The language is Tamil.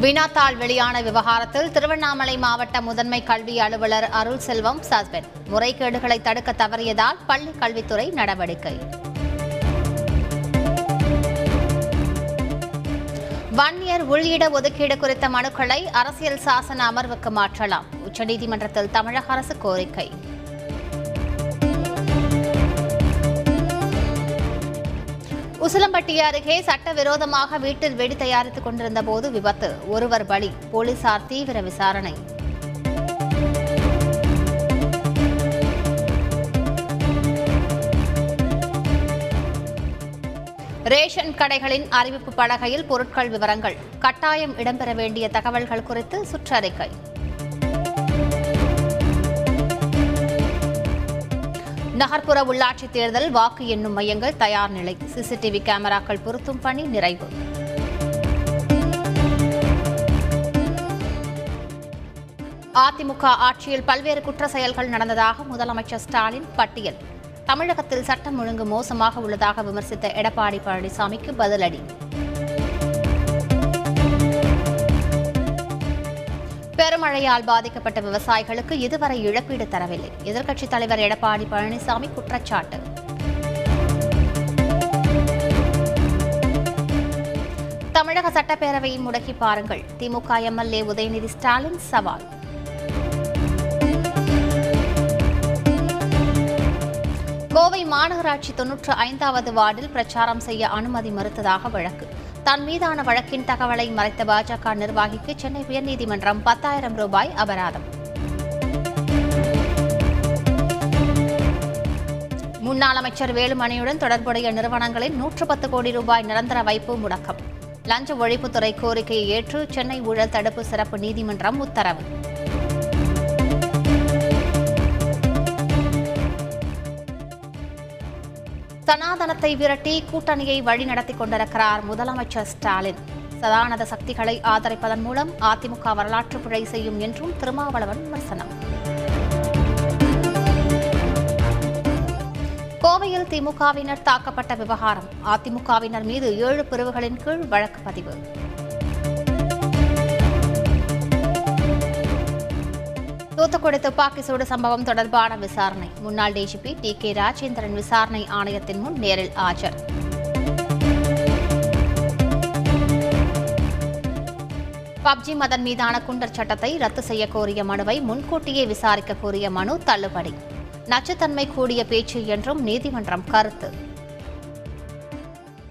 வினாத்தாள் வெளியான விவகாரத்தில் திருவண்ணாமலை மாவட்ட முதன்மை கல்வி அலுவலர் அருள் செல்வம் சஸ்பெண்ட். முறைகேடுகளை தடுக்க தவறியதால் பள்ளி கல்வித்துறை நடவடிக்கை. வன்னியர் உள்ளிட ஒதுக்கீடு குறித்த மனுக்களை அரசியல் சாசன அமர்வுக்கு மாற்றலாம். உச்சநீதிமன்றத்தில் தமிழக அரசு கோரிக்கை. உசிலம்பட்டி அருகே சட்டவிரோதமாக வீட்டில் வெடி தயாரித்துக் கொண்டிருந்த போது விபத்து. ஒருவர் பலி. போலீசார் தீவிர விசாரணை. ரேஷன் கடைகளின் அறிவிப்பு பலகையில் பொருட்கள் விவரங்கள். கட்டாயம் இடம்பெற வேண்டிய தகவல்கள் குறித்து சுற்றறிக்கை. நகர்ப்புற உள்ளாட்சி தேர்தல் வாக்கு எண்ணும் மையங்கள் தயார் நிலை. சிசிடிவி கேமராக்கள் பொருத்தும் பணி நிறைவு. அதிமுக ஆட்சியில் பல்வேறு குற்ற செயல்கள் நடந்ததாக முதலமைச்சர் ஸ்டாலின் பட்டியல். தமிழகத்தில் சட்டம் ஒழுங்கு மோசமாக உள்ளதாக விமர்சித்த எடப்பாடி பழனிசாமிக்கு பதிலடி. மழையால் பாதிக்கப்பட்ட விவசாயிகளுக்கு இதுவரை இழப்பீடு தரவில்லை. எதிர்க்கட்சித் தலைவர் எடப்பாடி பழனிசாமி குற்றச்சாட்டு. தமிழக சட்டப்பேரவையை முடக்கி பாருங்கள். திமுக எம்எல்ஏ உதயநிதி ஸ்டாலின் சவால். கோவை மாநகராட்சி தொன்னூற்று ஐந்தாவது வார்டில் பிரச்சாரம் செய்ய அனுமதி மறுத்ததாக வழக்கு. தன் மீதான வழக்கின் தகவலை மறைத்த பாஜக நிர்வாகிக்கு சென்னை உயர்நீதிமன்றம் பத்தாயிரம் ரூபாய் அபராதம். முன்னாள் அமைச்சர் வேலுமணியுடன் தொடர்புடைய நிறுவனங்களில் நூற்று பத்து கோடி ரூபாய் நிரந்தர வைப்பு முடக்கம். லஞ்ச ஒழிப்புத்துறை கோரிக்கையை ஏற்று சென்னை ஊழல் தடுப்பு சிறப்பு நீதிமன்றம் உத்தரவு. சனாதனத்தை விரட்டி கூட்டணியை வழிநடத்தி கொண்டிருக்கிறார் முதலமைச்சர் ஸ்டாலின். சதானத சக்திகளை ஆதரிப்பதன் மூலம் அதிமுக வரலாற்று பிழை செய்யும் என்றும் திருமாவளவன் விமர்சனம். கோவையில் திமுகவினர் தாக்கப்பட்ட விவகாரம். அதிமுகவினர் மீது ஏழு பிரிவுகளின் கீழ் வழக்கு பதிவு. தூத்துக்குடி துப்பாக்கி சூடு சம்பவம் தொடர்பான விசாரணை. முன்னாள் டிஜிபி டி கே ராஜேந்திரன் விசாரணை ஆணையத்தின் முன் நேரில் ஆஜர். பப்ஜி மதன் மீதான குண்டர் சட்டத்தை ரத்து செய்ய கோரிய மனுவை முன்கூட்டியே விசாரிக்க கோரிய மனு தள்ளுபடி. நச்சுத்தன்மை கூடிய பேச்சு என்றும் நீதிமன்றம் கருத்து.